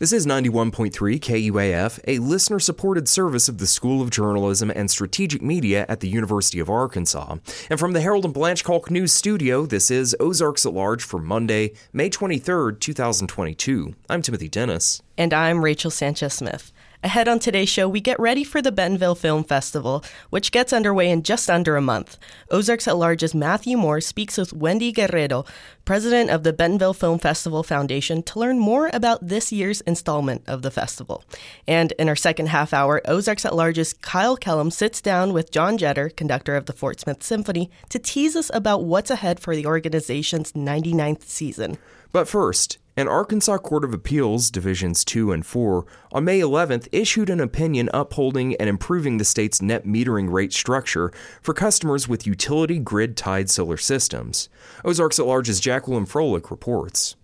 This is 91.3 KUAF, a listener supported service of the School of Journalism and Strategic Media at the University of Arkansas. And from the Harold and Blanche Kalk News Studio, this is Ozarks at Large for Monday, May 23rd, 2022. I'm Timothy Dennis. And I'm Rachel Sanchez Smith. Ahead on today's show, we get ready for the Bentonville Film Festival, which gets underway in just under a month. Ozarks at Large's Matthew Moore speaks with Wendy Guerrero, president of the Bentonville Film Festival Foundation, to learn more about this year's installment of the festival. And in our second half hour, Ozarks at Large's Kyle Kellum sits down with John Jeter, conductor of the Fort Smith Symphony, to tease us about what's ahead for the organization's 99th season. But first, an Arkansas Court of Appeals, Divisions 2 and 4, on May 11th issued an opinion upholding and improving the state's net metering rate structure for customers with utility grid tied solar systems. Ozarks at Large's Jacqueline Froelich reports.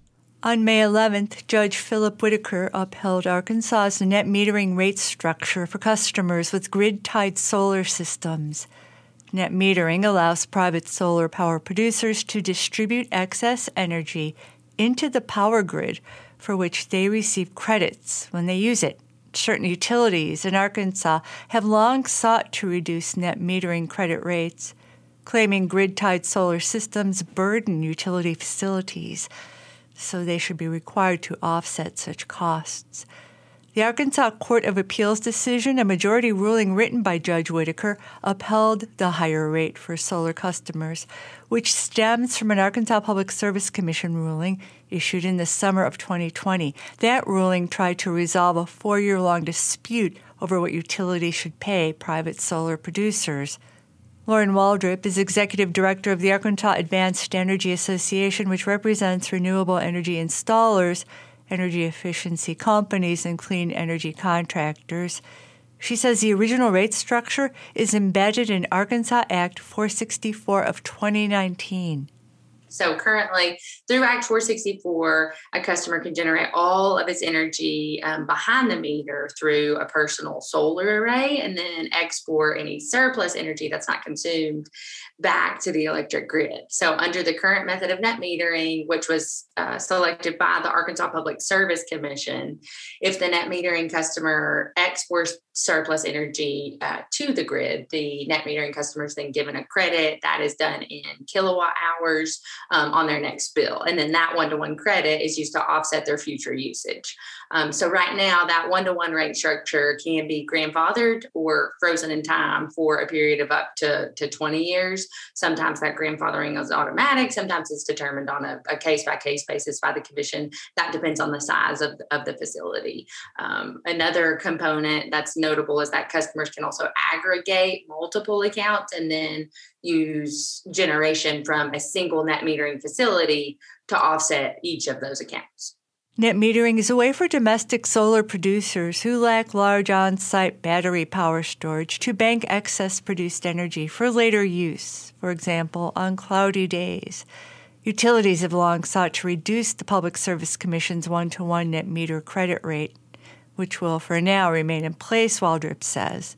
On May 11th, Judge Philip Whiteaker upheld Arkansas's net metering rate structure for customers with grid tied solar systems. Net metering allows private solar power producers to distribute excess energy into the power grid for which they receive credits when they use it. Certain utilities in Arkansas have long sought to reduce net metering credit rates, claiming grid tied solar systems burden utility facilities, so they should be required to offset such costs. The Arkansas Court of Appeals decision, a majority ruling written by Judge Whiteaker, upheld the higher rate for solar customers, which stems from an Arkansas Public Service Commission ruling issued in the summer of 2020. That ruling tried to resolve a four year long dispute over what utilities should pay private solar producers. Lauren Waldrip is executive director of the Arkansas Advanced Energy Association, which represents renewable energy installers energy efficiency companies and clean energy contractors. She says the original rate structure is embedded in Arkansas Act 464 of 2019. So currently, through Act 464, a customer can generate all of its energy um, behind the meter through a personal solar array and then export any surplus energy that's not consumed back to the electric grid. So, under the current method of net metering, which was uh, selected by the Arkansas Public Service Commission, if the net metering customer exports surplus energy uh, to the grid, the net metering customer is then given a credit that is done in kilowatt hours um, on their next bill. And then that one to one credit is used to offset their future usage. Um, so, right now, that one to one rate structure can be grandfathered or frozen in time for a period of up to, to 20 years. Sometimes that grandfathering is automatic. Sometimes it's determined on a case by case basis by the commission. That depends on the size of, of the facility. Um, another component that's notable is that customers can also aggregate multiple accounts and then use generation from a single net metering facility to offset each of those accounts. Net metering is a way for domestic solar producers who lack large on site battery power storage to bank excess produced energy for later use, for example, on cloudy days. Utilities have long sought to reduce the Public Service Commission's one to one net meter credit rate, which will for now remain in place, Waldrip says.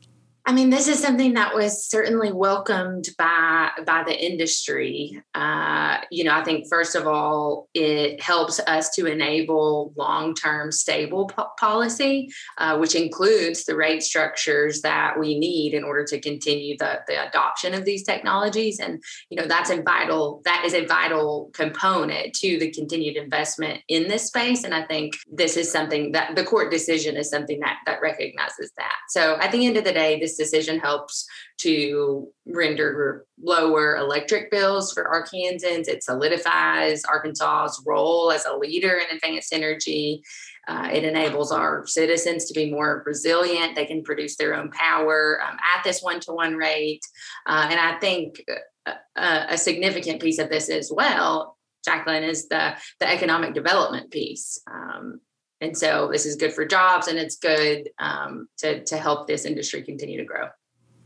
I mean, this is something that was certainly welcomed by by the industry. Uh, you know, I think first of all, it helps us to enable long term stable po- policy, uh, which includes the rate structures that we need in order to continue the the adoption of these technologies. And you know, that's a vital that is a vital component to the continued investment in this space. And I think this is something that the court decision is something that that recognizes that. So at the end of the day, this decision helps to render lower electric bills for Arkansans. It solidifies Arkansas's role as a leader in advanced energy. Uh, it enables our citizens to be more resilient. They can produce their own power um, at this one to one rate. Uh, and I think a, uh, uh, a significant piece of this as well, Jacqueline, is the, the economic development piece. Um, and so this is good for jobs and it's good um, to, to help this industry continue to grow.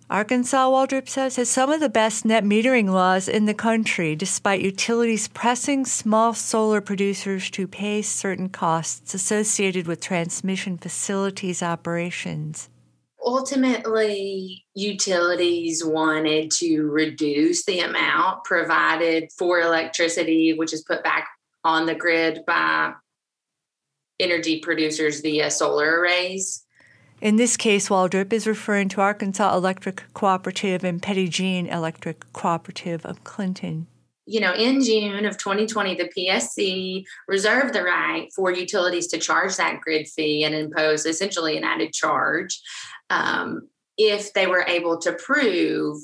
Arkansas, Waldrip says, has some of the best net metering laws in the country, despite utilities pressing small solar producers to pay certain costs associated with transmission facilities operations. Ultimately, utilities wanted to reduce the amount provided for electricity, which is put back on the grid by energy producers via solar arrays. In this case, Waldrip is referring to Arkansas Electric Cooperative and Petit Jean Electric Cooperative of Clinton. You know, in June of 2020, the PSC reserved the right for utilities to charge that grid fee and impose essentially an added charge um, if they were able to prove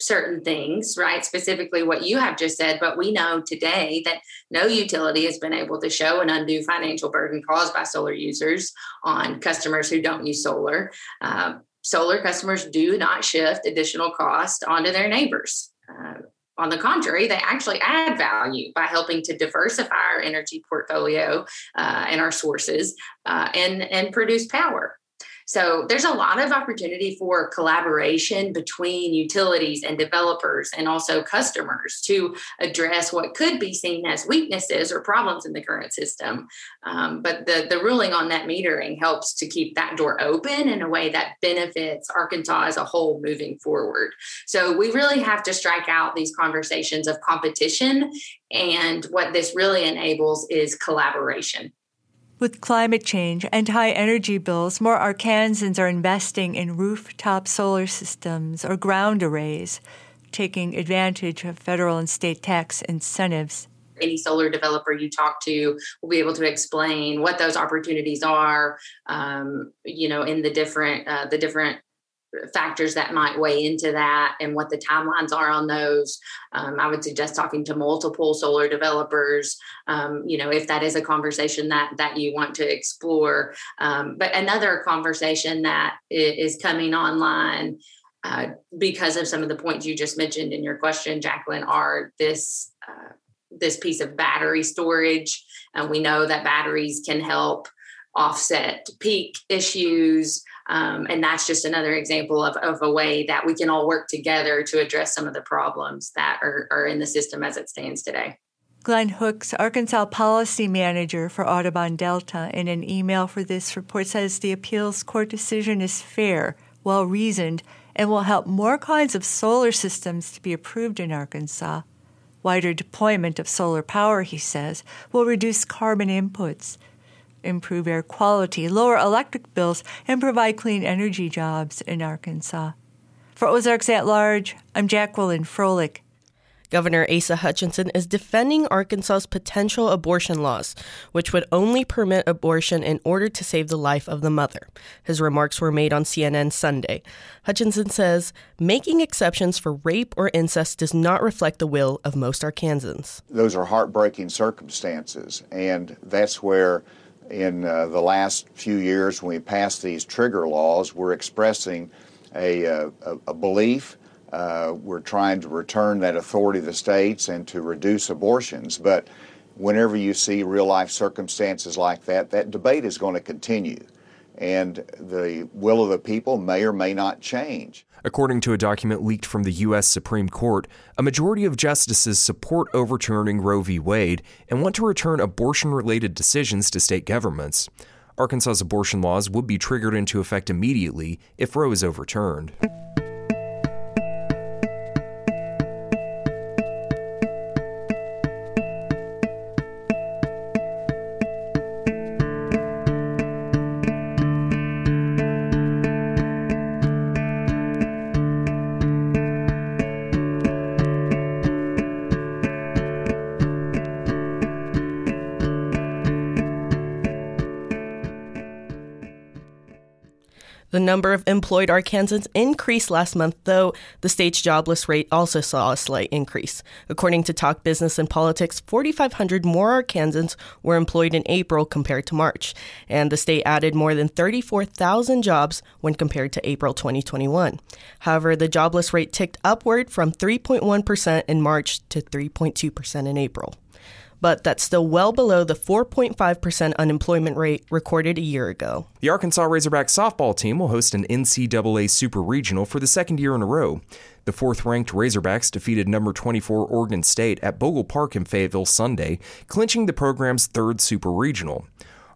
certain things, right? Specifically, what you have just said. But we know today that no utility has been able to show an undue financial burden caused by solar users on customers who don't use solar. Uh, solar customers do not shift additional cost onto their neighbors. Uh, on the contrary, they actually add value by helping to diversify our energy portfolio uh, and our sources uh, and, and produce power. So there's a lot of opportunity for collaboration between utilities and developers and also customers to address what could be seen as weaknesses or problems in the current system. Um, but the, the ruling on net metering helps to keep that door open in a way that benefits Arkansas as a whole moving forward. So we really have to strike out these conversations of competition. And what this really enables is collaboration. With climate change and high energy bills, more Arkansans are investing in rooftop solar systems or ground arrays, taking advantage of federal and state tax incentives. Any solar developer you talk to will be able to explain what those opportunities are, um, you know, in the different uh, the different factors that might weigh into that and what the timelines are on those. Um, I would suggest talking to multiple solar developers, um, you know, if that is a conversation that that you want to explore. Um, but another conversation that is coming online uh, because of some of the points you just mentioned in your question, Jacqueline, are this uh, this piece of battery storage, and we know that batteries can help offset peak issues. Um, and that's just another example of, of a way that we can all work together to address some of the problems that are, are in the system as it stands today. Glenn Hooks, Arkansas Policy Manager for Audubon Delta, in an email for this report says the appeals court decision is fair, well reasoned, and will help more kinds of solar systems to be approved in Arkansas. Wider deployment of solar power, he says, will reduce carbon inputs improve air quality, lower electric bills, and provide clean energy jobs in Arkansas. For Ozarks at Large, I'm Jacqueline Froelich. Governor Asa Hutchinson is defending Arkansas's potential abortion laws, which would only permit abortion in order to save the life of the mother. His remarks were made on CNN Sunday. Hutchinson says making exceptions for rape or incest does not reflect the will of most Arkansans. Those are heartbreaking circumstances, and that's where in uh, the last few years when we passed these trigger laws, we're expressing a, uh, a, a belief. Uh, we're trying to return that authority to the states and to reduce abortions. But whenever you see real life circumstances like that, that debate is going to continue. And the will of the people may or may not change. According to a document leaked from the U.S. Supreme Court, a majority of justices support overturning Roe v. Wade and want to return abortion related decisions to state governments. Arkansas's abortion laws would be triggered into effect immediately if Roe is overturned. Employed Arkansans increased last month, though the state's jobless rate also saw a slight increase. According to Talk Business and Politics, 4,500 more Arkansans were employed in April compared to March, and the state added more than 34,000 jobs when compared to April 2021. However, the jobless rate ticked upward from 3.1% in March to 3.2% in April but that's still well below the 4.5% unemployment rate recorded a year ago. The Arkansas Razorback softball team will host an NCAA Super Regional for the second year in a row. The fourth ranked Razorbacks defeated number 24 Oregon State at Bogle Park in Fayetteville Sunday, clinching the program's third Super Regional.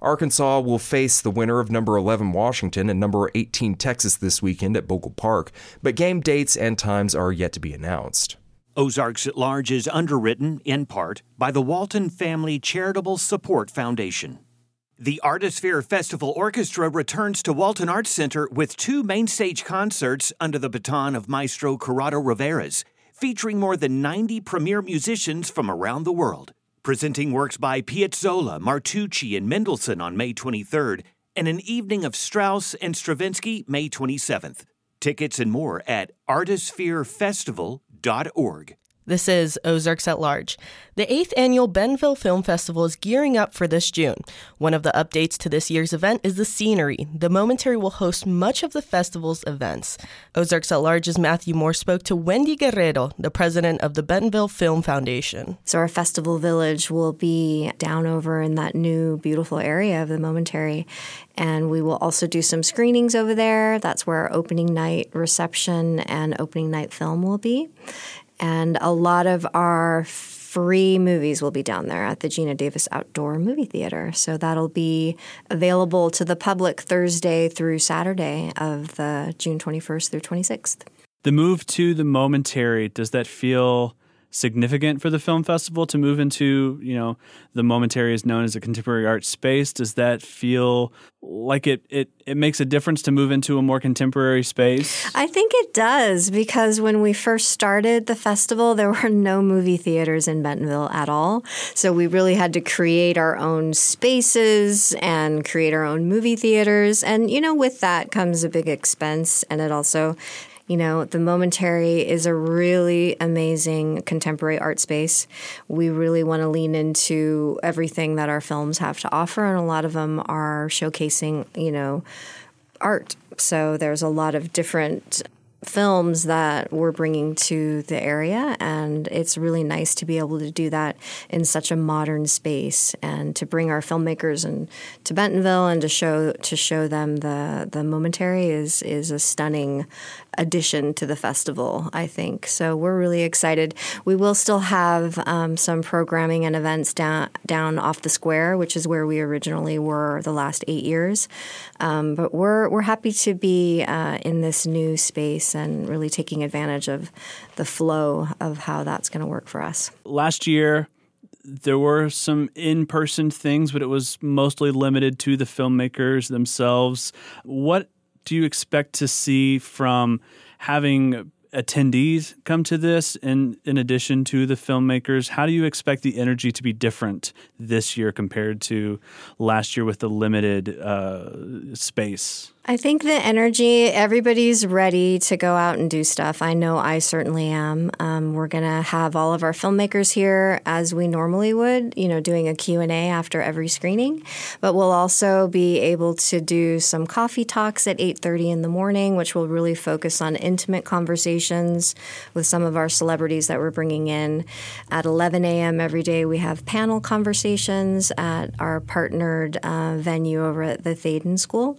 Arkansas will face the winner of number 11 Washington and number 18 Texas this weekend at Bogle Park, but game dates and times are yet to be announced. Ozarks at Large is underwritten, in part, by the Walton Family Charitable Support Foundation. The Artisphere Festival Orchestra returns to Walton Arts Center with two main stage concerts under the baton of Maestro Corrado Rovaris, featuring more than 90 premier musicians from around the world. Presenting works by Piazzolla, Martucci, and Mendelssohn on May 23rd, and an evening of Strauss and Stravinsky May 27th. Tickets and more at artispherefestival.org. This is Ozarks at Large. The eighth annual Bentonville Film Festival is gearing up for this June. One of the updates to this year's event is the scenery. The Momentary will host much of the festival's events. Ozarks at Large's Matthew Moore spoke to Wendy Guerrero, the president of the Bentonville Film Foundation. So, our festival village will be down over in that new, beautiful area of the Momentary. And we will also do some screenings over there. That's where our opening night reception and opening night film will be. And a lot of our free movies will be down there at the Geena Davis Outdoor Movie Theater. So that'll be available to the public Thursday through Saturday of the June 21st through 26th. The move to the momentary, does that feel significant for the film festival to move into, you know, the momentary is known as a contemporary art space. Does that feel like it, it, it makes a difference to move into a more contemporary space? I think it does because when we first started the festival, there were no movie theaters in Bentonville at all. So we really had to create our own spaces and create our own movie theaters. And, you know, with that comes a big expense and it also you know, the Momentary is a really amazing contemporary art space. We really want to lean into everything that our films have to offer, and a lot of them are showcasing, you know, art. So there's a lot of different films that we're bringing to the area and it's really nice to be able to do that in such a modern space and to bring our filmmakers and to Bentonville and to show to show them the the momentary is is a stunning addition to the festival, I think. So we're really excited. We will still have um, some programming and events down down off the square, which is where we originally were the last eight years. Um, but we're we're happy to be uh, in this new space and really taking advantage of the flow of how that's going to work for us. Last year, there were some in person things, but it was mostly limited to the filmmakers themselves. What do you expect to see from having attendees come to this in in addition to the filmmakers how do you expect the energy to be different this year compared to last year with the limited uh, space I think the energy, everybody's ready to go out and do stuff. I know I certainly am. Um, we're going to have all of our filmmakers here as we normally would, you know, doing a Q&A after every screening. But we'll also be able to do some coffee talks at 8.30 in the morning, which will really focus on intimate conversations with some of our celebrities that we're bringing in. At 11 a.m. every day, we have panel conversations at our partnered uh, venue over at the Thaden School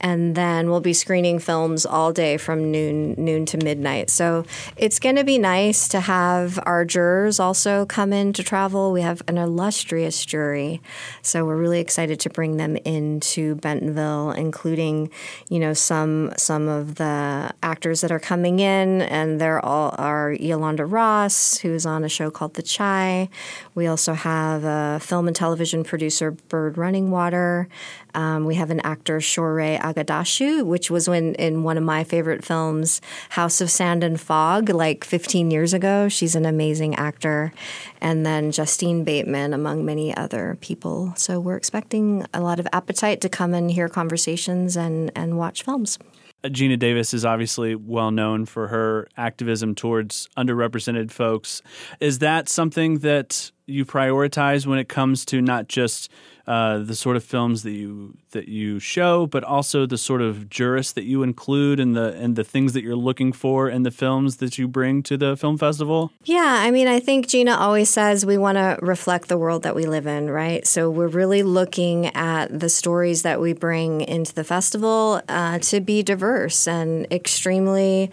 and then we'll be screening films all day from noon noon to midnight. So it's going to be nice to have our jurors also come in to travel. We have an illustrious jury, so we're really excited to bring them into Bentonville, including you know some some of the actors that are coming in, and they're all are Yolanda Ross, who's on a show called The Chi. We also have a film and television producer, Bird Runningwater. Um, we have an actor, Shohreh Aghdashloo, which was when in one of my favorite films, House of Sand and Fog, like 15 years ago. She's an amazing actor. And then Justine Bateman, among many other people. So we're expecting a lot of appetite to come and hear conversations and, and watch films. Geena Davis is obviously well known for her activism towards underrepresented folks. Is that something that you prioritize when it comes to not just uh, the sort of films that you that you show, but also the sort of jurists that you include and the and the things that you're looking for in the films that you bring to the film festival? Yeah, I mean, I think Geena always says we want to reflect the world that we live in, right? So we're really looking at the stories that we bring into the festival uh, to be diverse and extremely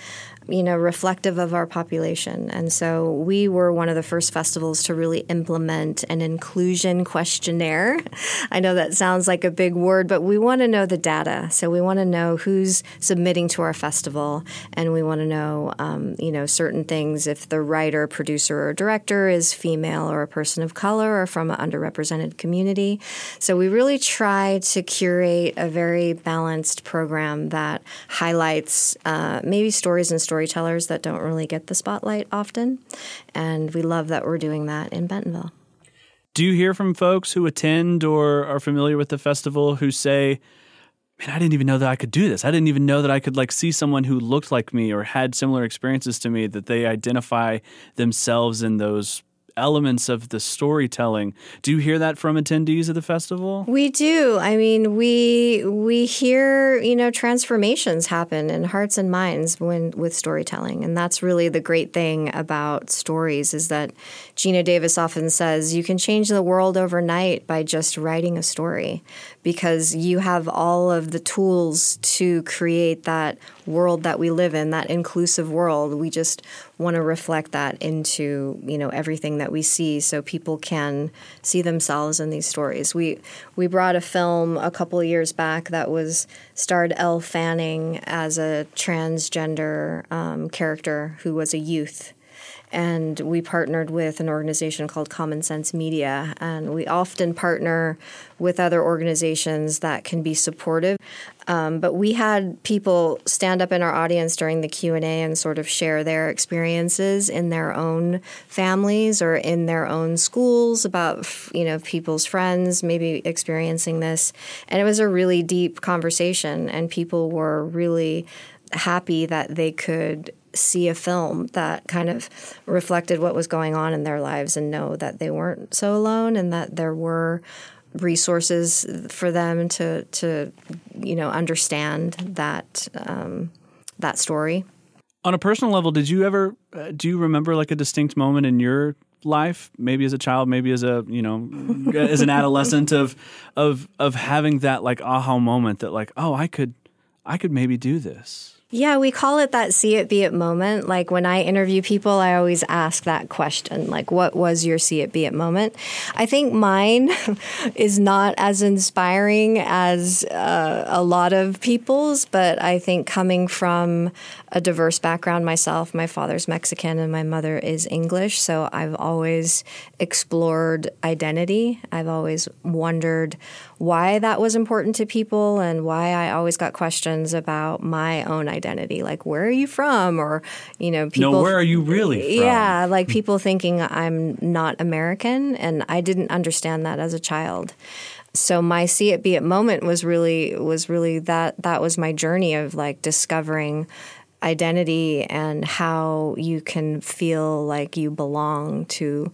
you know, reflective of our population. And so we were one of the first festivals to really implement an inclusion questionnaire. I know that sounds like a big word, but we want to know the data. So we want to know who's submitting to our festival, and we want to know, um, you know, certain things if the writer, producer, or director is female or a person of color or from an underrepresented community. So we really try to curate a very balanced program that highlights uh, maybe stories and storytellers that don't really get the spotlight often. And we love that we're doing that in Bentonville. Do you hear from folks who attend or are familiar with the festival who say, man, I didn't even know that I could do this. I didn't even know that I could like see someone who looked like me or had similar experiences to me that they identify themselves in those elements of the storytelling. Do you hear that from attendees of the festival? We do. I mean, we we hear, you know, transformations happen in hearts and minds when with storytelling. And that's really the great thing about stories is that Geena Davis often says you can change the world overnight by just writing a story because you have all of the tools to create that world that we live in, that inclusive world. We just want to reflect that into you know everything that we see, so people can see themselves in these stories. We we brought a film a couple years back that was starred Elle Fanning as a transgender um, character who was a youth and we partnered with an organization called Common Sense Media. And we often partner with other organizations that can be supportive. Um, but we had people stand up in our audience during the Q and A and sort of share their experiences in their own families or in their own schools about you know people's friends maybe experiencing this, and it was a really deep conversation, and people were really happy that they could see a film that kind of reflected what was going on in their lives and know that they weren't so alone and that there were resources for them to to you know understand that um, that story. On a personal level, did you ever uh, do you remember like a distinct moment in your life, maybe as a child, maybe as a you know as an adolescent of of of having that like aha moment that like oh I could I could maybe do this. Yeah, we call it that see it be it moment. Like when I interview people, I always ask that question like, what was your see it be it moment? I think mine is not as inspiring as uh, a lot of people's, but I think coming from a diverse background myself, my father's Mexican and my mother is English, so I've always explored identity. I've always wondered why that was important to people and why I always got questions about my own identity, like where are you from, or you know, people. No, where are you really from? Yeah, like people thinking I'm not American, and I didn't understand that as a child. So my see it be it moment was really was really that that was my journey of like discovering identity and how you can feel like you belong to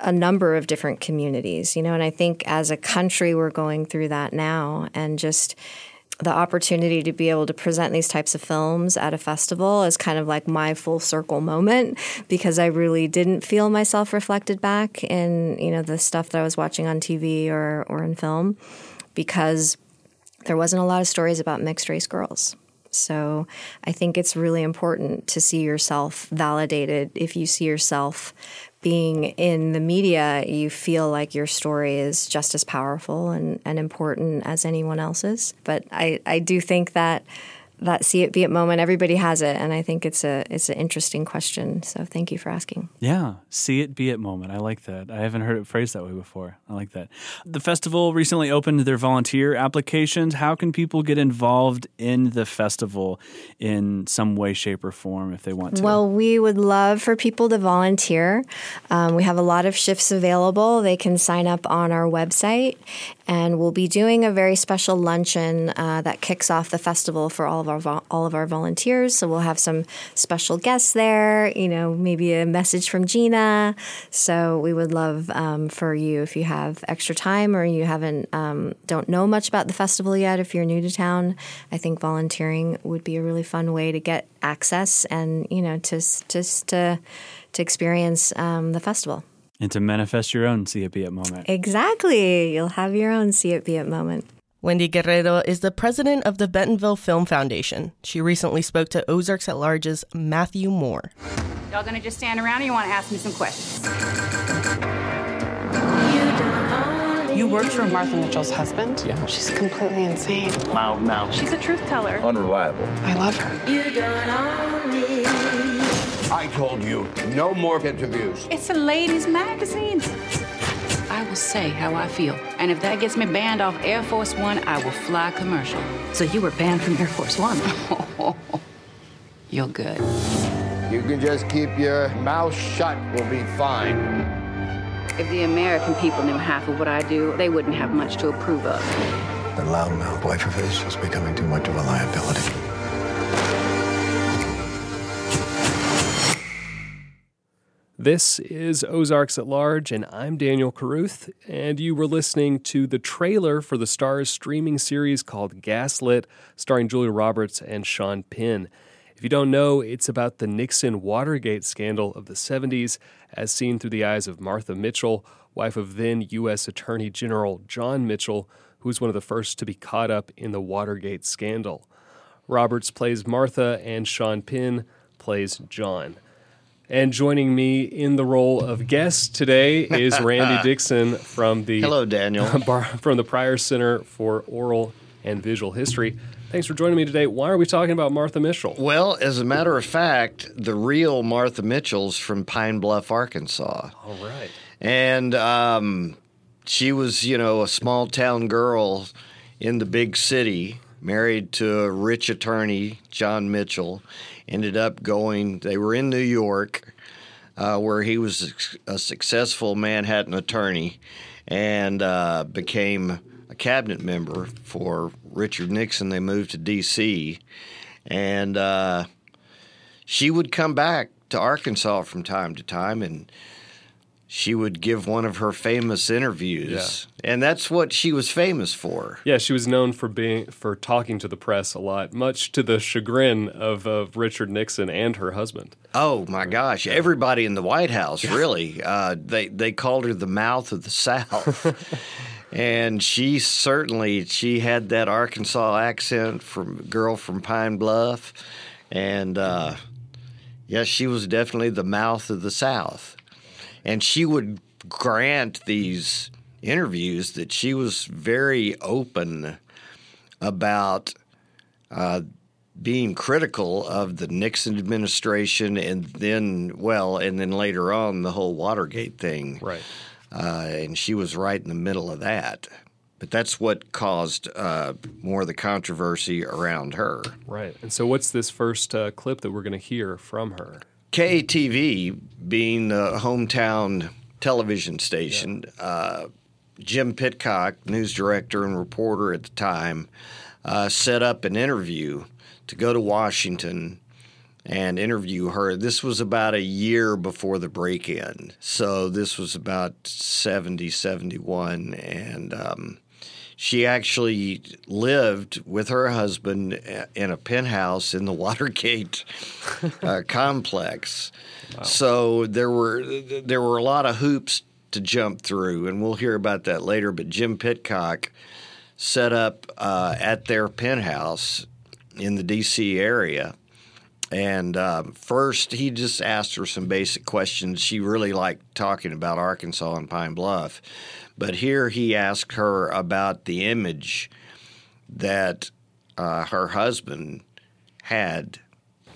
a number of different communities, you know, and I think as a country we're going through that now and just the opportunity to be able to present these types of films at a festival is kind of like my full circle moment because I really didn't feel myself reflected back in, you know, the stuff that I was watching on TV or or in film because there wasn't a lot of stories about mixed race girls. So I think it's really important to see yourself validated. If you see yourself being in the media, you feel like your story is just as powerful and, and important as anyone else's. But I, I do think that that see it be it moment everybody has it and i think it's a it's an interesting question so thank you for asking. Yeah see it be it moment i like that. I haven't heard it phrased that way before i like that. The festival recently opened their volunteer applications how can people get involved in the festival in some way shape or form if they want to? Well we would love for people to volunteer. Um, we have a lot of shifts available they can sign up on our website and we'll be doing a very special luncheon uh, that kicks off the festival for all of our vo- all of our volunteers. So we'll have some special guests there. You know, maybe a message from Geena. So we would love um, for you if you have extra time or you haven't um, don't know much about the festival yet. If you're new to town, I think volunteering would be a really fun way to get access and you know to just to to experience um, the festival and to manifest your own see it be it moment. Exactly. You'll have your own see it be it moment. Wendy Guerrero is the president of the Bentonville Film Foundation. She recently spoke to Ozarks at Large's Matthew Moore. Y'all gonna just stand around or you wanna ask me some questions? You worked for Martha Mitchell's husband? Yeah. She's completely insane. Loud mouth. She's a truth teller. Unreliable. I love her. I told you, no more interviews. It's a ladies' magazine. I will say how I feel. And if that gets me banned off Air Force One, I will fly commercial. So you were banned from Air Force One. You're good. You can just keep your mouth shut, we'll be fine. If the American people knew half of what I do, they wouldn't have much to approve of. The loudmouth wife of his is becoming too much of a liability. This is Ozarks at Large, and I'm Daniel Caruth, and you were listening to the trailer for the Starz streaming series called Gaslit, starring Julia Roberts and Sean Penn. If you don't know, it's about the Nixon Watergate scandal of the 70s, as seen through the eyes of Martha Mitchell, wife of then U.S. Attorney General John Mitchell, who was one of the first to be caught up in the Watergate scandal. Roberts plays Martha, and Sean Penn plays John. And joining me in the role of guest today is Randy Dixon from the Hello, Daniel. from the Pryor Center for Oral and Visual History. Thanks for joining me today. Why are we talking about Martha Mitchell? Well, as a matter of fact, the real Martha Mitchell's from Pine Bluff, Arkansas. All right. And um, she was, you know, a small town girl in the big city, married to a rich attorney, John Mitchell. Ended up going, they were in New York, uh, where he was a successful Manhattan attorney and uh, became a cabinet member for Richard Nixon. They moved to D.C. And uh, she would come back to Arkansas from time to time and she would give one of her famous interviews. And that's what she was famous for. Yeah, she was known for being for talking to the press a lot, much to the chagrin of, of Richard Nixon and her husband. Oh my gosh! Everybody in the White House really uh, they they called her the mouth of the South, and she certainly she had that Arkansas accent from girl from Pine Bluff, and uh, yes, she was definitely the mouth of the South, and she would grant these interviews that she was very open about. Uh, being critical of the Nixon administration and then, well, and then later on the whole Watergate thing. Right. Uh, and she was right in the middle of that. But that's what caused uh, more of the controversy around her. Right. And so, what's this first uh, clip that we're going to hear from her? KATV, being the hometown television station, uh, Jim Pitcock, news director and reporter at the time, uh, set up an interview to go to Washington and interview her. This was about a year before the break in. So this was about 70, 71. And um, she actually lived with her husband in a penthouse in the Watergate uh, complex. Wow. So there were there were a lot of hoops to jump through, and we'll hear about that later. But Jim Pitcock set up uh, at their penthouse in the D.C. area. And um, first, he just asked her some basic questions. She really liked talking about Arkansas and Pine Bluff. But here he asked her about the image that uh, her husband had.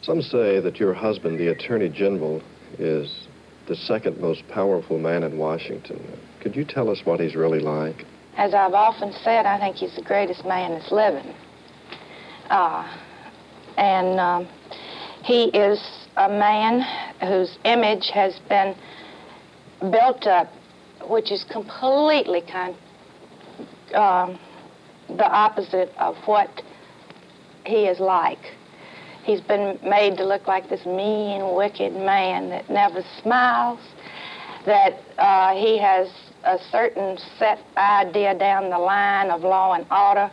Some say that your husband, the Attorney General, is the second most powerful man in Washington. Could you tell us what he's really like? As I've often said, I think he's the greatest man that's living. Uh, and um, he is a man whose image has been built up, which is completely con- um, the opposite of what he is like. He's been made to look like this mean, wicked man that never smiles, that uh, he has a certain set idea down the line of law and order.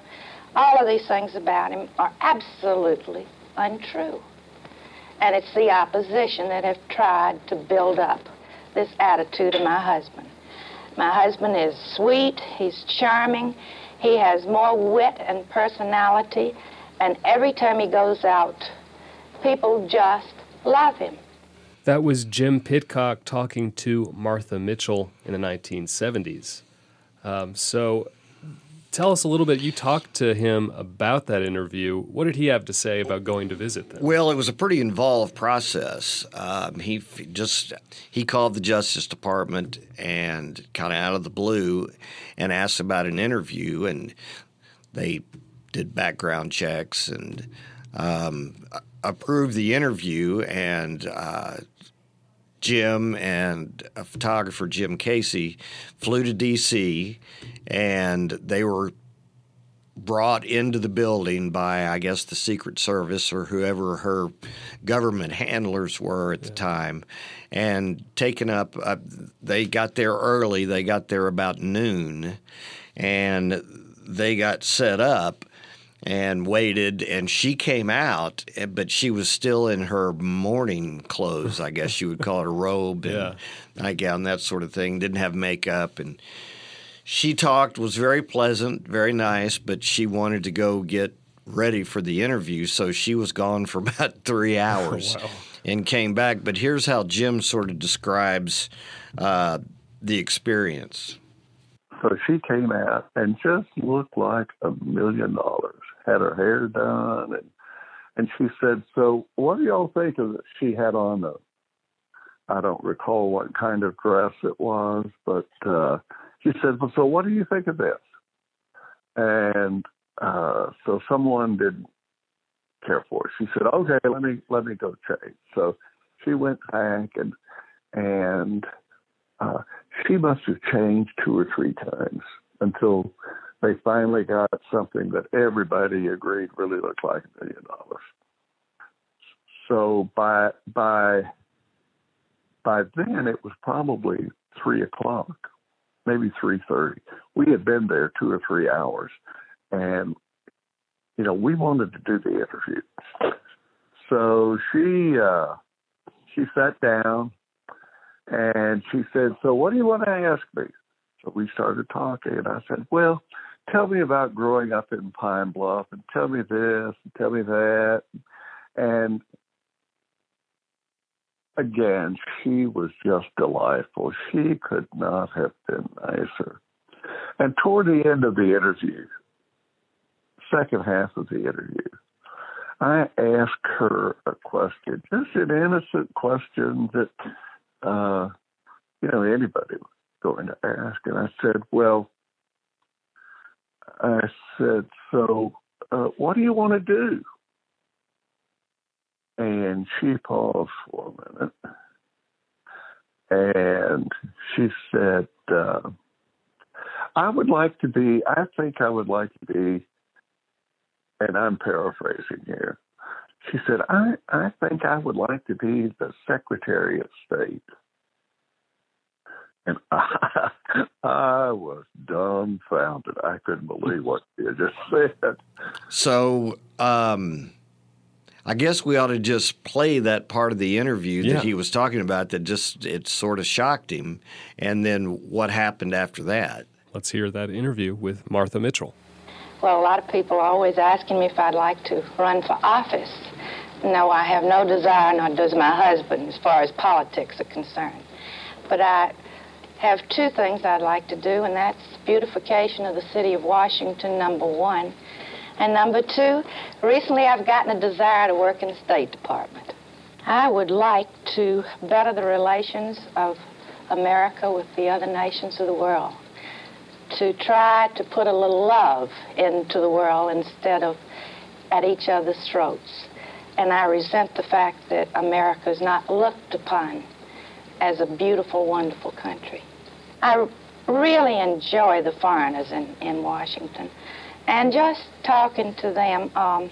All of these things about him are absolutely untrue. And it's the opposition that have tried to build up this attitude of my husband. My husband is sweet, he's charming, He has more wit and personality, and every time he goes out, people just love him. That was Jim Pitcock talking to Martha Mitchell in the 1970s. Um, so tell us a little bit. You talked to him about that interview. What did he have to say about going to visit them? Well, it was a pretty involved process. Um, he just he called the Justice Department and kind of out of the blue and asked about an interview, and they did background checks and um, approved the interview and. Uh, Jim and a photographer, Jim Casey, flew to D.C. and they were brought into the building by, I guess, the Secret Service or whoever her government handlers were at the time, and taken up. Uh, they got there early. They got there about noon, and they got set up and waited and she came out eh, but she was still in her morning clothes i guess you would call it a robe and Yeah. nightgown that sort of thing didn't have makeup and she talked was very pleasant very nice but she wanted to go get ready for the interview so she was gone for about three hours Wow. and came back but here's how jim sort of describes uh, the experience So she came out and just looked like a million dollars. Had her hair done, and and she said, "So what do y'all think of that She had on a, I don't recall what kind of dress it was, but uh, she said, "Well, so what do you think of this?" And uh, so someone didn't care for it. She said, "Okay, let me let me go change." So she went back and and uh, she must have changed two or three times until they finally got something that everybody agreed really looked like a million dollars. So by by by then it was probably three o'clock, maybe three thirty. We had been there two or three hours, and you know we wanted to do the interview. So she uh, she sat down and she said, So what do you want to ask me? So we started talking, and I said, Well, tell me about growing up in Pine Bluff, and tell me this, and tell me that. And again, she was just delightful. She could not have been nicer. And toward the end of the interview, second half of the interview, I asked her a question, just an innocent question that uh, you know, anybody was going to ask. And I said, well, I said, so uh, what do you want to do? And she paused for a minute. And she said, uh, I would like to be, I think I would like to be, and I'm paraphrasing here. She said, I, I think I would like to be the Secretary of State. And I, I was dumbfounded. I couldn't believe what she had just said. So, um, I guess we ought to just play that part of the interview Yeah. that he was talking about that just it sort of shocked him, and then what happened after that. Let's hear that interview with Martha Mitchell. Well, a lot of people are always asking me if I'd like to run for office. No, I have no desire, nor does my husband, as far as politics are concerned. But I have two things I'd like to do, and that's beautification of the city of Washington, number one. And number two, recently I've gotten a desire to work in the State Department. I would like to better the relations of America with the other nations of the world to try to put a little love into the world instead of at each other's throats. And I resent the fact that America is not looked upon as a beautiful, wonderful country. I really enjoy the foreigners in, in Washington. And just talking to them, um,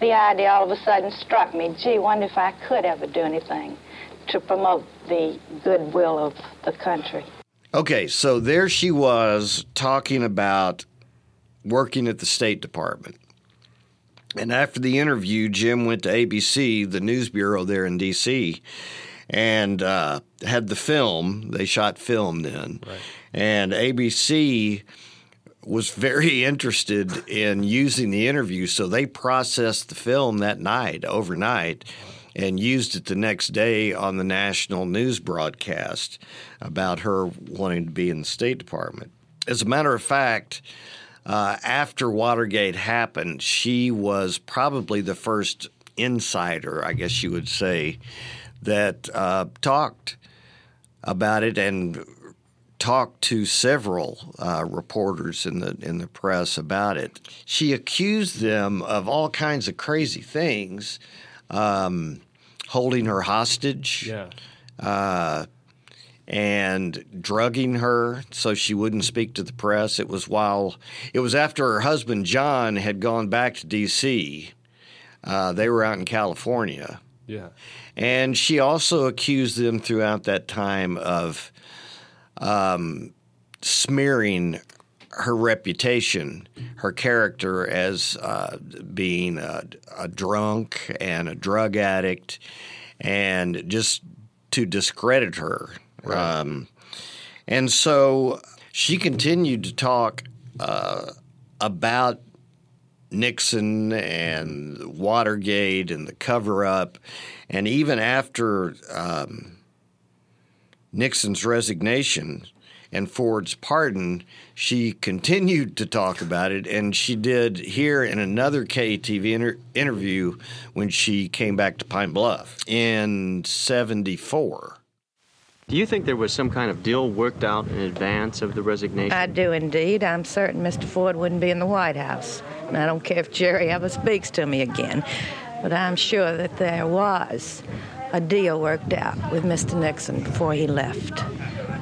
the idea all of a sudden struck me gee, wonder if I could ever do anything to promote the goodwill of the country. Okay, so there she was talking about working at the State Department. And after the interview, Jim went to ABC, the news bureau there in D.C., and uh, had the film. They shot film then. And ABC was very interested in using the interview, so they processed the film that night, overnight, and used it the next day on the national news broadcast about her wanting to be in the State Department. As a matter of fact, uh, after Watergate happened, she was probably the first insider, I guess you would say, that uh, talked about it and talked to several uh, reporters in the in the press about it. She accused them of all kinds of crazy things, um, holding her hostage, yeah, uh, and drugging her so she wouldn't speak to the press. It was while it was after her husband John had gone back to D.C. Uh, they were out in California. Yeah. And she also accused them throughout that time of um, smearing her reputation, her character as uh, being a, a, drunk and a drug addict, and just to discredit her. Right. Um, and so she continued to talk uh, about Nixon and Watergate and the cover up. And even after um, Nixon's resignation and Ford's pardon, she continued to talk about it. And she did here in another KATV inter- interview when she came back to Pine Bluff in 74. Do you think there was some kind of deal worked out in advance of the resignation? I do indeed. I'm certain Mr. Ford wouldn't be in the White House. And I don't care if Jerry ever speaks to me again. But I'm sure that there was a deal worked out with Mr. Nixon before he left.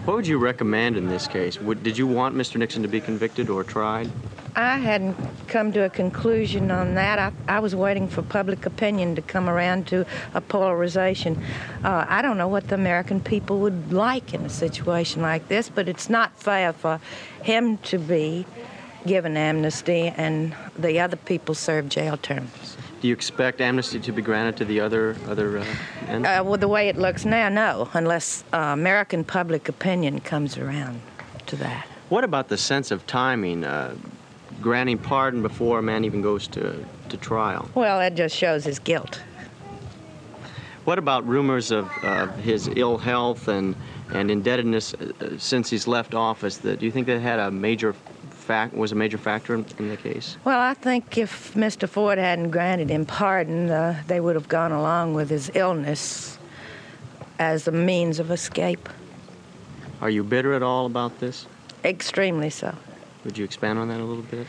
What would you recommend in this case? Would, did you want Mr. Nixon to be convicted or tried? I hadn't come to a conclusion on that. I, I was waiting for public opinion to come around to a polarization. Uh, I don't know what the American people would like in a situation like this, but it's not fair for him to be given amnesty and the other people serve jail terms. Do you expect amnesty to be granted to the other other uh, ends? Uh, well, the way it looks now, no, unless uh, American public opinion comes around to that. What about the sense of timing? Uh, granting pardon before a man even goes to, to trial? Well, that just shows his guilt. What about rumors of his ill health and, and indebtedness uh, since he's left office? That, do you think that had a major fact was a major factor in, in, the case? Well, I think if Mr. Ford hadn't granted him pardon, uh, they would have gone along with his illness as a means of escape. Are you bitter at all about this? Extremely so. Would you expand on that a little bit?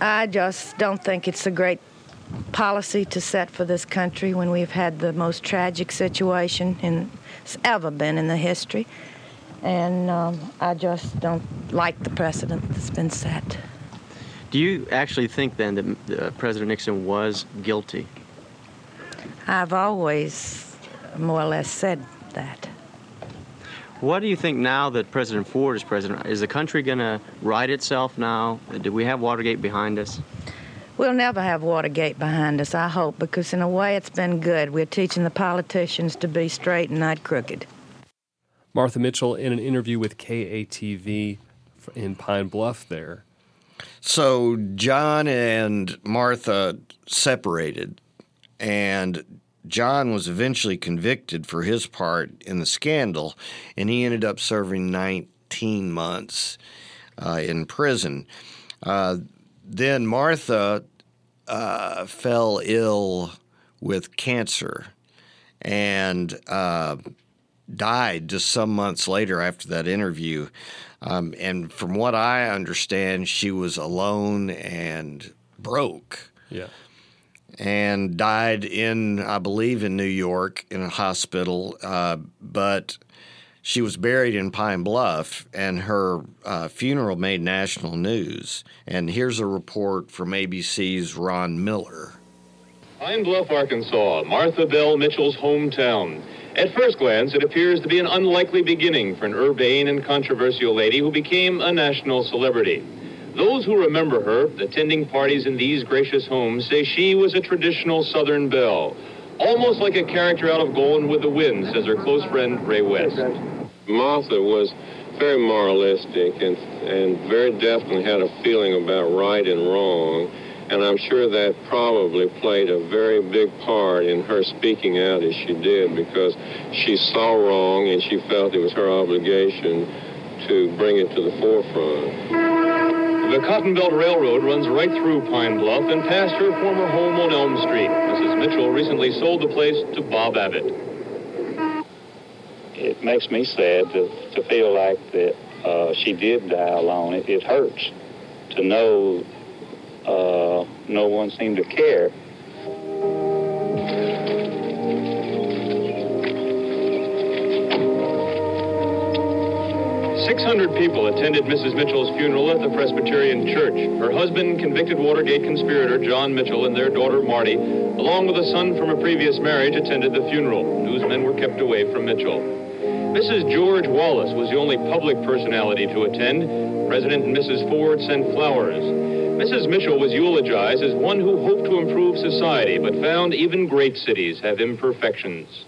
I just don't think it's a great policy to set for this country when we've had the most tragic situation in, it's ever been in the history. And um, I just don't like the precedent that's been set. Do you actually think then that uh, President Nixon was guilty? I've always more or less said that. What do you think now that President Ford is president? Is the country going to right itself now? Do we have Watergate behind us? We'll never have Watergate behind us, I hope, because in a way it's been good. We're teaching the politicians to be straight and not crooked. Martha Mitchell in an interview with KATV in Pine Bluff there. So John and Martha separated, and John was eventually convicted for his part in the scandal, and he ended up serving 19 months uh, in prison. Uh, then Martha uh, fell ill with cancer and uh, died just some months later after that interview. Um, and from what I understand, she was alone and broke. Yeah and died in, I believe, in New York in a hospital. Uh, but she was buried in Pine Bluff, and her uh, funeral made national news. And here's a report from ABC's Ron Miller. Pine Bluff, Arkansas, Martha Bell Mitchell's hometown. At first glance, it appears to be an unlikely beginning for an urbane and controversial lady who became a national celebrity. Those who remember her attending parties in these gracious homes say she was a traditional Southern belle, almost like a character out of Gone with the Wind, says her close friend Ray West. Martha was very moralistic and, and very definitely had a feeling about right and wrong. And I'm sure that probably played a very big part in her speaking out as she did because she saw wrong and she felt it was her obligation to bring it to the forefront. The Cotton Belt Railroad runs right through Pine Bluff and past her former home on Elm Street. Mrs. Mitchell recently sold the place to Bob Abbott. It makes me sad to, to feel like that uh, she did die alone. It, it hurts to know uh, no one seemed to care. 600 people attended Mrs. Mitchell's funeral at the Presbyterian Church. Her husband, convicted Watergate conspirator John Mitchell, and their daughter Marty, along with a son from a previous marriage, attended the funeral. Newsmen were kept away from Mitchell. Mrs. George Wallace was the only public personality to attend. President and Mrs. Ford sent flowers. Mrs. Mitchell was eulogized as one who hoped to improve society, but found even great cities have imperfections.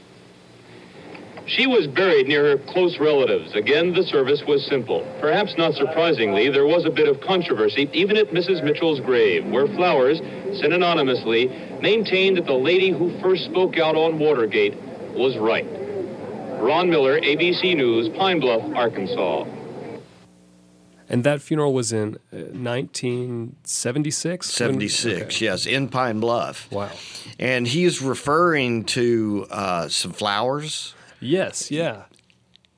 She was buried near her close relatives. Again, the service was simple. Perhaps not surprisingly, there was a bit of controversy even at Mrs. Mitchell's grave, where Flowers, sent anonymously, maintained that the lady who first spoke out on Watergate was right. Ron Miller, ABC News, Pine Bluff, Arkansas. And that funeral was in uh, 1976? 76, Okay. yes, in Pine Bluff. Wow. And he's referring to uh, some flowers. Yes, yeah.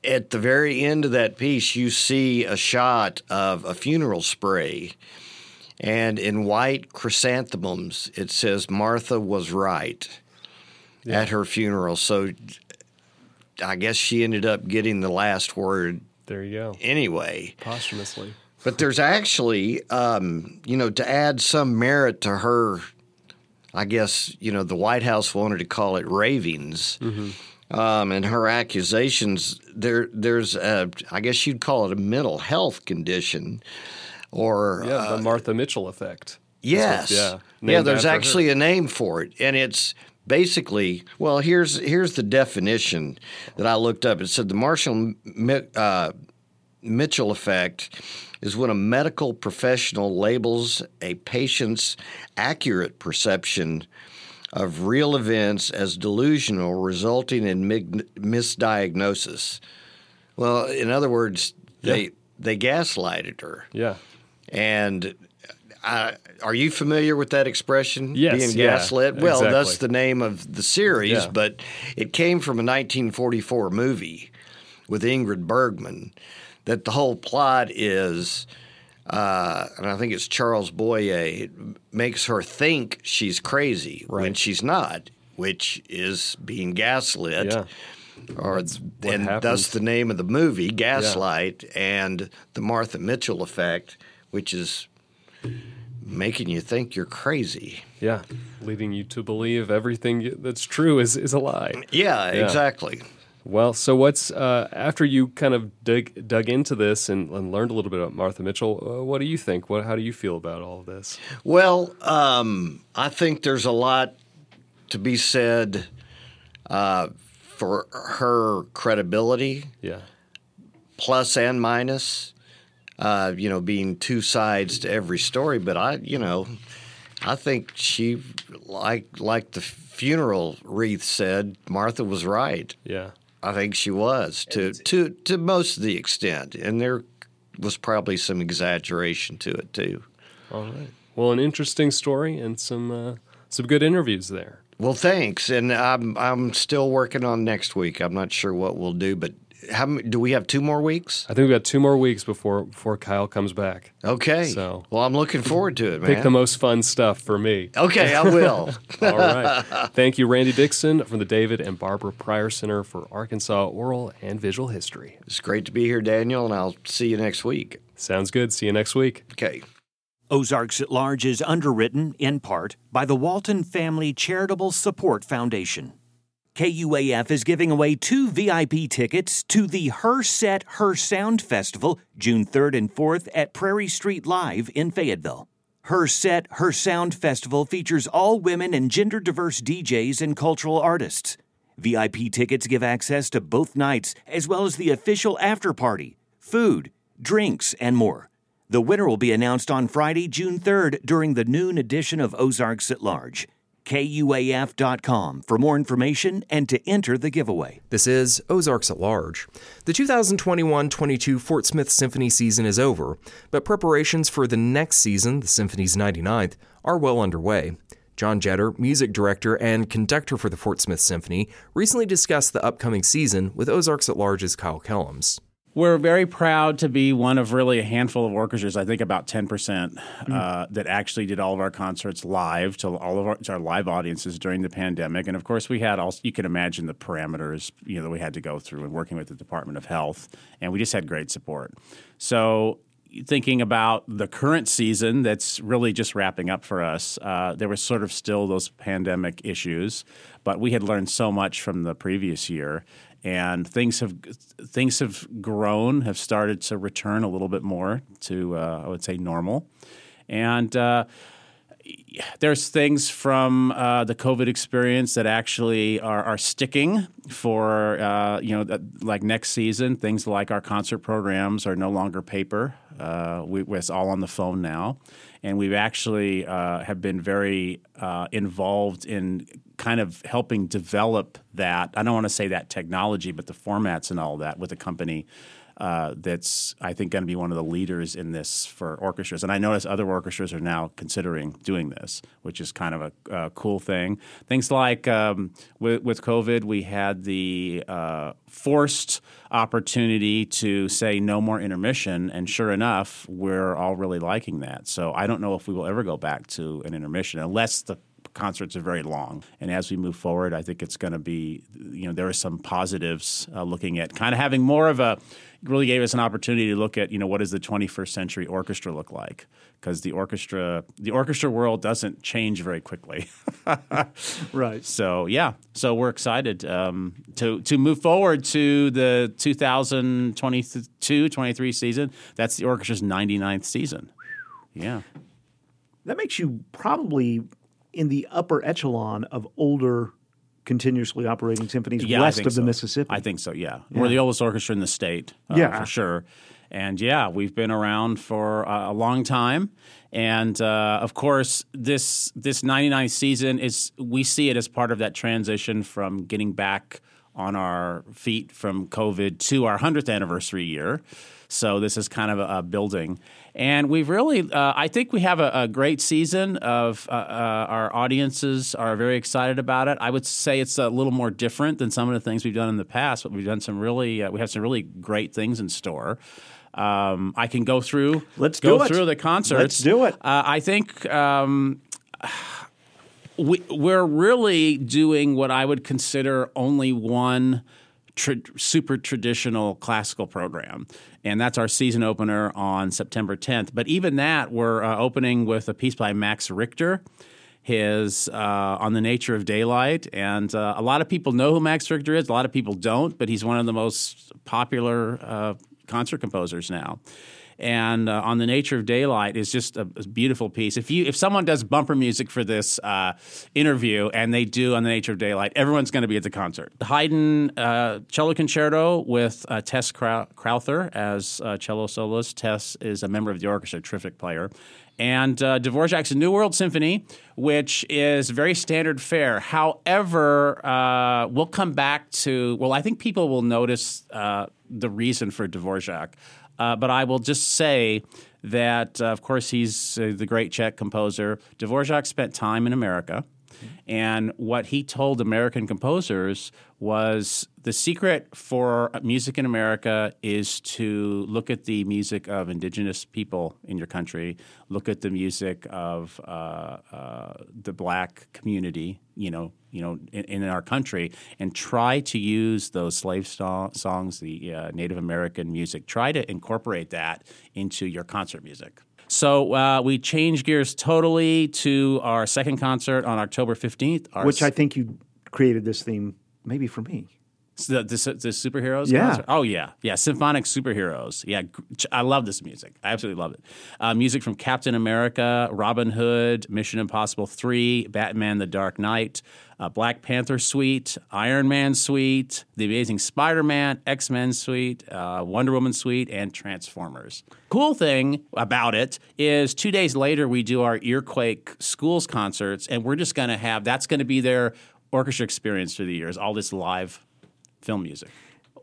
At the very end of that piece, you see a shot of a funeral spray. And in white chrysanthemums, it says Martha was right at her funeral. So I guess she ended up getting the last word There you go. anyway. Posthumously. But there's actually, um, you know, to add some merit to her, I guess, you know, the White House wanted to call it ravings. Mm-hmm. Um, and her accusations, there, there's, a, I guess you'd call it a mental health condition, or Yeah, uh, the Martha Mitchell effect. Yes. What- yeah. Yeah, there's after her. actually a name for it. And it's basically, well, here's here's the definition that I looked up. It said the Marshall uh, Mitchell effect is when a medical professional labels a patient's accurate perception of real events as delusional, resulting in misdiagnosis. Well, in other words, they Yeah. they gaslighted her. Yeah. And uh, are you familiar with that expression? Yes, Being yeah, gaslit? Well, that's the name of the series, Yeah. but it came from a 1944 movie with Ingrid Bergman that the whole plot is. Uh, and I think it's Charles Boyer makes her think she's crazy when she's not, which is being gaslit. Yeah. Or and happens. thus the name of the movie, Gaslight, and the Martha Mitchell effect, which is making you think you're crazy. Yeah. Leading you to believe everything that's true is, is a lie. Yeah, exactly. Well, so what's uh, after you kind of dug dug into this and, and learned a little bit about Martha Mitchell? Uh, what do you think? What how do you feel about all of this? Well, um, I think there's a lot to be said uh, for her credibility. Yeah. Plus and minus, uh, you know, being two sides to every story. But I, you know, I think she, like like the funeral wreath said, Martha was right. Yeah. I think she was to to to most of the extent, and there was probably some exaggeration to it too. All right. Well, an interesting story and some uh, some good interviews there. Well, thanks, and I'm I'm still working on next week. I'm not sure what we'll do, but how m- do we have two more weeks? I think we've got two more weeks before before Kyle comes back. Okay. So well, I'm looking forward to it, man. pick the most fun stuff for me. Okay, I will. All right. Thank you, Randy Dixon from the David and Barbara Pryor Center for Arkansas Oral and Visual History. It's great to be here, Daniel, and I'll see you next week. Sounds good. See you next week. Okay. Ozarks at Large is underwritten, in part, by the Walton Family Charitable Support Foundation. KUAF is giving away two VIP tickets to the Her Set, Her Sound Festival, June 3rd and 4th at Prairie Street Live in Fayetteville. Her Set, Her Sound Festival features all women and gender diverse DJs and cultural artists. VIP tickets give access to both nights, as well as the official after party, food, drinks, and more. The winner will be announced on Friday, June 3rd during the noon edition of Ozarks at Large. KUAF.com for more information and to enter the giveaway. This is Ozarks at Large. The 2021 22 Fort Smith Symphony season is over, but preparations for the next season, the Symphony's 99th, are well underway. John Jeter, music director and conductor for the Fort Smith Symphony, recently discussed the upcoming season with Ozarks at Large's Kyle Kellums. We're very proud to be one of really a handful of orchestras, I think about 10%, mm. uh, that actually did all of our concerts live to all of our, our, live audiences during the pandemic. And of course, we had also, you can imagine the parameters, you know, that we had to go through in working with the Department of Health. And we just had great support. So thinking about the current season that's really just wrapping up for us, uh, there was sort of still those pandemic issues, but we had learned so much from the previous year and things have things have grown, have started to return a little bit more to uh, I would say normal, and. Uh, there's things from uh, the COVID experience that actually are, are sticking for uh, you know like next season. Things like our concert programs are no longer paper; uh, we, it's all on the phone now, and we've actually uh, have been very uh, involved in kind of helping develop that. I don't want to say that technology, but the formats and all that with a company uh, that's I think going to be one of the leaders in this for orchestras. And I notice other orchestras are now considering doing this, which is kind of a, cool thing. Things like um, with, with, COVID, we had the uh, forced opportunity to say no more intermission, and sure enough, we're all really liking that. So I don't know if we will ever go back to an intermission unless the concerts are very long. And as we move forward, I think it's going to be, you know, there are some positives uh, looking at kind of having more of a, really gave us an opportunity to look at, you know, what does the 21st century orchestra look like? Because the orchestra, the orchestra world doesn't change very quickly. right. So yeah, so we're excited um, to to move forward to the 2022-23 season. That's the orchestra's 99th season. Yeah. That makes you probably in the upper echelon of older continuously operating symphonies yeah, west of so. the Mississippi. I think so. Yeah. yeah. we're the oldest orchestra in the state. Uh, yeah, for sure. And yeah, we've been around for uh, a long time. And uh, of course, this this 99th season is we see it as part of that transition from getting back on our feet from COVID to our 100th anniversary year. So this is kind of a, a building. And we've really, uh, I think we have a, a great season of uh, uh, our audiences are very excited about it. I would say it's a little more different than some of the things we've done in the past, but we've done some really, uh, we have some really great things in store. Um, I can go through. Let's go through the concerts. Let's do it. Uh, I think. Um, we, we're really doing what I would consider only one super traditional classical program. And that's our season opener on September 10th. But even that, we're uh, opening with a piece by Max Richter his uh, on the nature of daylight and uh, a lot of people know who max richter is a lot of people don't but he's one of the most popular uh, concert composers now and uh, on the nature of daylight is just a, a, beautiful piece. If you if someone does bumper music for this uh, interview and they do on the nature of daylight, everyone's going to be at the concert. The Haydn uh, cello concerto with uh, Tess Crowther as uh, cello soloist. Tess is a member of the orchestra, terrific player. And uh, Dvorak's New World Symphony, which is very standard fare. However, uh, we'll come back to, well, I think people will notice uh, the reason for Dvorak. Uh, but I will just say that, uh, of course, he's uh, the great Czech composer. Dvorak spent time in America. And what he told American composers was the secret for music in America is to look at the music of indigenous people in your country, look at the music of uh, uh, the black community, you know, you know, in, in, our country, and try to use those slave so- songs, the uh, Native American music, try to incorporate that into your concert music. So uh, we changed gears totally to our second concert on October 15th. Which I think you created this theme maybe for me. The, the, the superheroes? Yeah. concert? Oh, yeah. Yeah. Symphonic superheroes. Yeah. i love this music. I absolutely love it. Uh, music from Captain America, Robin Hood, Mission Impossible 3, Batman the Dark Knight, uh, Black Panther Suite, Iron Man Suite, The Amazing Spider Man, X Men Suite, uh, Wonder Woman Suite, and Transformers. Cool thing about it is two days later, we do our Earquake Schools concerts, and we're just going to have that's going to be their orchestra experience for the years, all this live film music.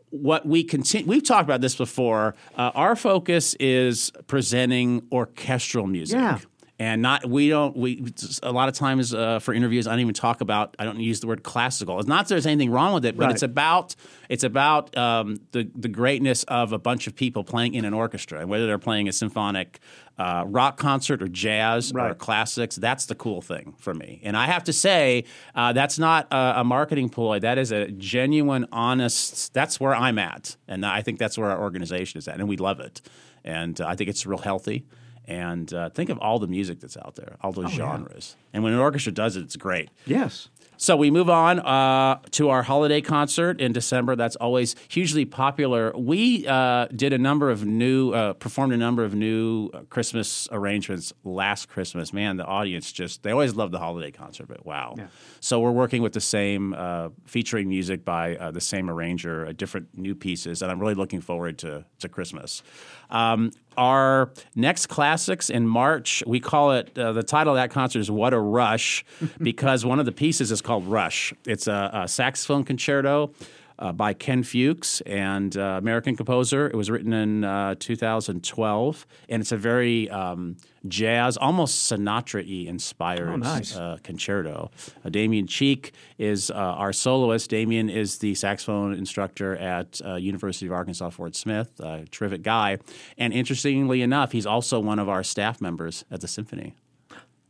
What we continue, we've talked about this before. Uh, our focus is presenting orchestral music. Yeah. And not we don't we a lot of times uh, for interviews I don't even talk about I don't use the word classical. It's not that there's anything wrong with it, but Right. it's about it's about um, the the greatness of a bunch of people playing in an orchestra, and whether they're playing a symphonic uh, rock concert or jazz or classics. That's the cool thing for me. And I have to say uh, that's not a, a marketing ploy. That is a genuine, honest. That's where I'm at, and I think that's where our organization is at, and we love it. And uh, I think it's real healthy. And uh, think of all the music that's out there, all those Oh, yeah. genres. And when an orchestra does it, it's great. Yes. So we move on uh, to our holiday concert in December. That's always hugely popular. We uh, did a number of new, uh, performed a number of new uh, Christmas arrangements last Christmas. Man, the audience just, they always love the holiday concert, but wow. So we're working with the same, uh, featuring music by uh, the same arranger, uh, different new pieces, and I'm really looking forward to, to Christmas. Um, our next classics in March, we call it, uh, the title of that concert is What a Rush, because one of the pieces is called Rush. It's a, a saxophone concerto. Uh, by Ken Fuchs and uh, American composer. It was written in uh, 2012, and it's a very um, jazz, almost Sinatra-y inspired Oh, nice. uh, concerto. Uh, Damien Cheek is uh, our soloist. Damien is the saxophone instructor at uh, University of Arkansas Fort Smith. A terrific guy, and interestingly enough, he's also one of our staff members at the symphony.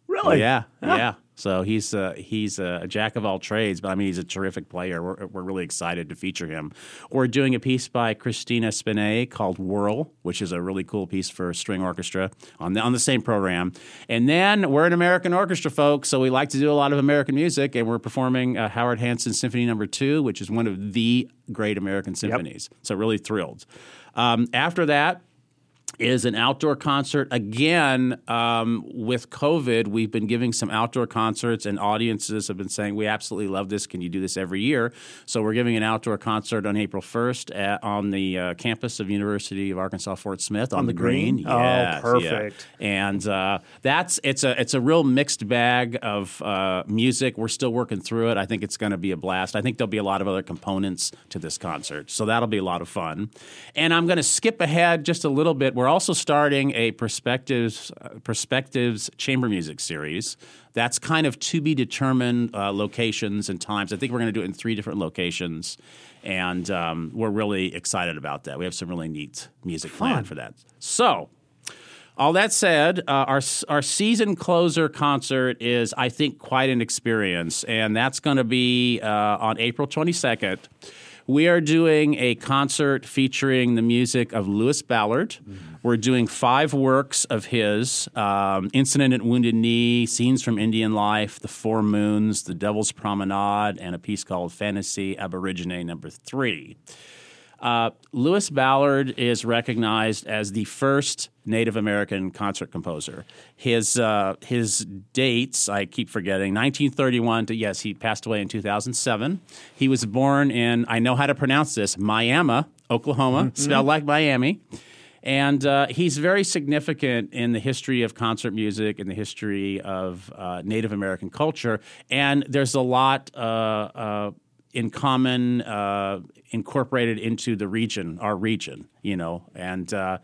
Really? Yeah, Huh. yeah. So he's uh, he's a jack of all trades, but I mean he's a terrific player. We're, we're really excited to feature him. We're doing a piece by Christina Spinei called Whirl, which is a really cool piece for string orchestra on the on the same program. And then we're an American orchestra, folks, so we like to do a lot of American music, and we're performing uh, Howard Hanson Symphony Number Two, which is one of the great American symphonies. So really thrilled. Um, after that is an outdoor concert. Again, um, with COVID, we've been giving some outdoor concerts, and audiences have been saying, We absolutely love this. Can you do this every year? So, we're giving an outdoor concert on April 1st at, on the uh, campus of University of Arkansas Fort Smith on, On the green? Oh, Yes, yeah. perfect. And uh, that's it's a it's a real mixed bag of uh, music. We're still working through it. I think it's going to be a blast. I think there'll be a lot of other components to this concert, so that'll be a lot of fun. And I'm going to skip ahead just a little bit. We're also starting a perspectives uh, perspectives chamber music series. That's kind of to be determined uh, locations and times. I think we're going to do it in three different locations, and um, we're really excited about that. We have some really neat music planned for that. So. All that said, uh, our our season closer concert is, I think, quite an experience, and that's going to be uh, on April 22nd. We are doing a concert featuring the music of Louis Ballard. We're doing five works of his um, Incident at Wounded Knee, Scenes from Indian Life, The Four Moons, The Devil's Promenade, and a piece called Fantasy Aborigine number three. Uh, Louis Ballard is recognized as the first Native American concert composer. His uh, his dates I keep forgetting. 1931 to yes, he passed away in 2007. He was born in I know how to pronounce this Miami, Oklahoma, spelled like Miami. And uh, he's very significant in the history of concert music, in the history of uh, Native American culture. And there's a lot uh, uh, in common, uh, incorporated into the region, our region, you know. And uh,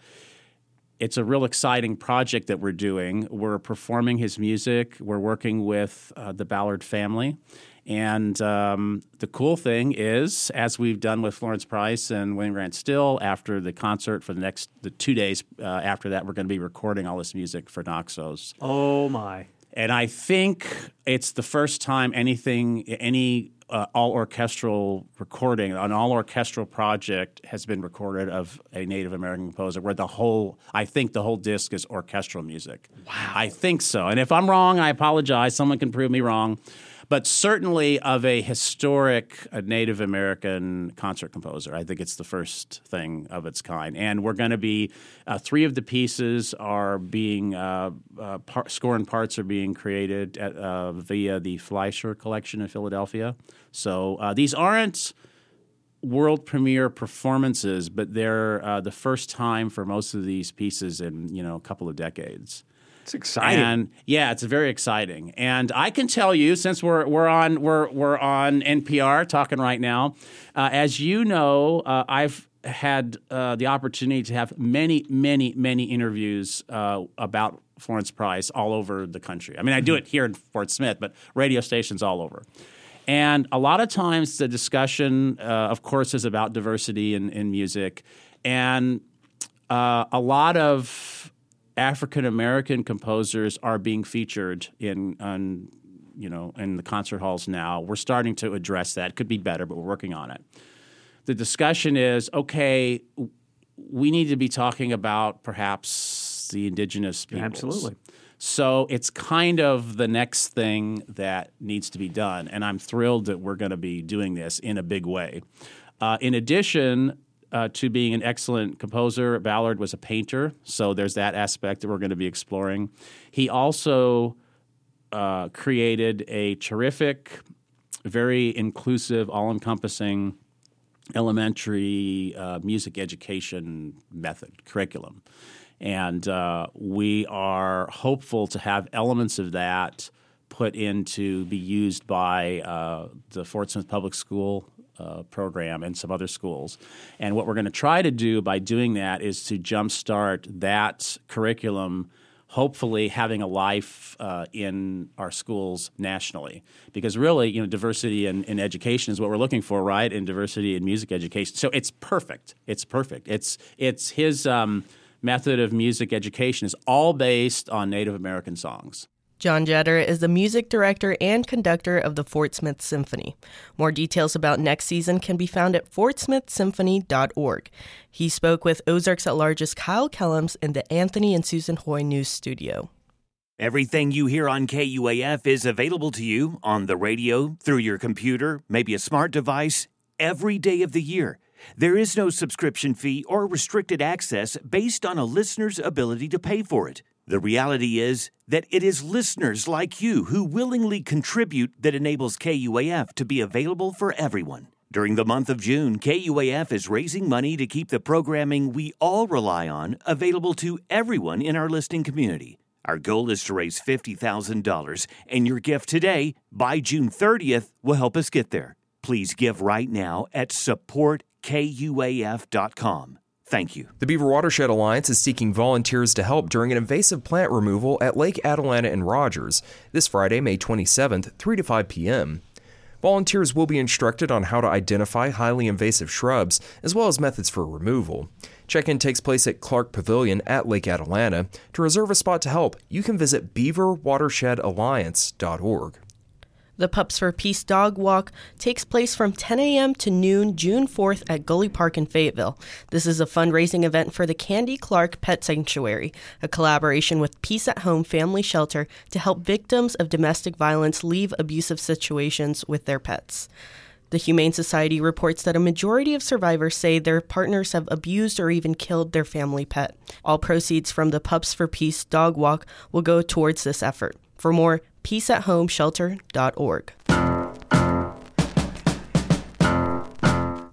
it's a real exciting project that we're doing. We're performing his music, we're working with uh, the Ballard family. And um, the cool thing is, as we've done with Florence Price and William Grant Still, after the concert for the next the two days uh, after that, we're going to be recording all this music for Naxos. Oh my! And I think it's the first time anything, any uh, all orchestral recording, an all orchestral project has been recorded of a Native American composer, where the whole, I think the whole disc is orchestral music. Wow. I think so. And if I'm wrong, I apologize. Someone can prove me wrong. But certainly of a historic Native American concert composer. I think it's the first thing of its kind. And we're going to be, uh, three of the pieces are being, uh, uh, par- score and parts are being created at, uh, via the Fleisher Collection in Philadelphia. So uh, these aren't world premiere performances, but they're uh, the first time for most of these pieces in you know a couple of decades. It's exciting. And yeah, it's very exciting. And I can tell you, since we're we're on we're we're on NPR talking right now, uh, as you know, uh, I've had uh, the opportunity to have many, many, many interviews uh, about Florence Price all over the country. I mean, I do it here in Fort Smith, but radio stations all over. And a lot of times the discussion, uh, of course, is about diversity in, in music. And uh, a lot of African American composers are being featured in on, you know in the concert halls now. We're starting to address that. Could be better, but we're working on it. The discussion is okay. We need to be talking about perhaps the indigenous peoples. Absolutely. So it's kind of the next thing that needs to be done, and I'm thrilled that we're going to be doing this in a big way. Uh, in addition, uh, to being an excellent composer. Ballard was a painter, so there's that aspect that we're going to be exploring. He also uh, created a terrific, very inclusive, all encompassing elementary uh, music education method, curriculum. And uh, we are hopeful to have elements of that put in to be used by uh, the Fort Smith Public School uh, program and some other schools. And what we're going to try to do by doing that is to jumpstart that curriculum, hopefully having a life uh, in our schools nationally. Because really, you know, diversity in, in education is what we're looking for, right? And diversity in music education. So it's perfect. It's perfect. It's it's his um, method of music education is all based on Native American songs. John Jeter is the music director and conductor of the Fort Smith Symphony. More details about next season can be found at fortsmithsymphony.org. He spoke with Ozarks at Large's Kyle Kellums in the Anthony and Susan Hoy News Studio. Everything you hear on KUAF is available to you on the radio, through your computer, maybe a smart device, every day of the year. There is no subscription fee or restricted access based on a listener's ability to pay for it. The reality is that it is listeners like you who willingly contribute that enables KUAF to be available for everyone. During the month of June, KUAF is raising money to keep the programming we all rely on available to everyone in our listening community. Our goal is to raise $50,000, and your gift today, by June 30th, will help us get there. Please give right now at supportkuaf.com. Thank you. The Beaver Watershed Alliance is seeking volunteers to help during an invasive plant removal at Lake Atalanta and Rogers this Friday, May 27th, 3 to 5 p.m. Volunteers will be instructed on how to identify highly invasive shrubs as well as methods for removal. Check in takes place at Clark Pavilion at Lake Atalanta. To reserve a spot to help, you can visit beaverwatershedalliance.org. The Pups for Peace Dog Walk takes place from 10 a.m. to noon June 4th at Gulley Park in Fayetteville. This is a fundraising event for the Candy Clark Pet Sanctuary, a collaboration with Peace at Home Family Shelter to help victims of domestic violence leave abusive situations with their pets. The Humane Society reports that a majority of survivors say their partners have abused or even killed their family pet. All proceeds from the Pups for Peace Dog Walk will go towards this effort. For more, peaceathomeshelter.org.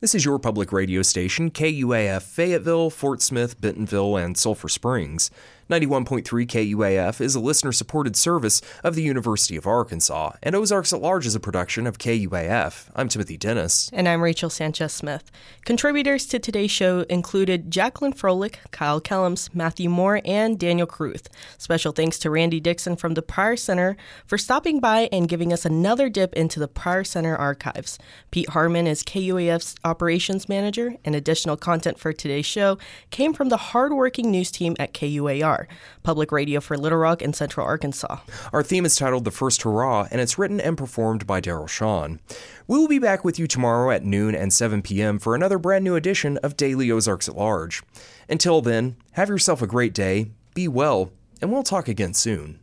This is your public radio station, KUAF Fayetteville, Fort Smith, Bentonville, and Sulphur Springs. 91.3 KUAF is a listener supported service of the University of Arkansas, and Ozarks at Large is a production of KUAF. I'm Timothy Dennis. And I'm Rachel Sanchez Smith. Contributors to today's show included Jacqueline Froelich, Kyle Kellums, Matthew Moore, and Daniel Kruth. Special thanks to Randy Dixon from the Pryor Center for stopping by and giving us another dip into the Pryor Center archives. Pete Harmon is KUAF's operations manager, and additional content for today's show came from the hardworking news team at KUAR public radio for Little Rock and Central Arkansas. Our theme is titled The First Hurrah, and it's written and performed by Daryl Sean. We will be back with you tomorrow at noon and 7 p.m. for another brand new edition of Daily Ozarks at Large. Until then, have yourself a great day, be well, and we'll talk again soon.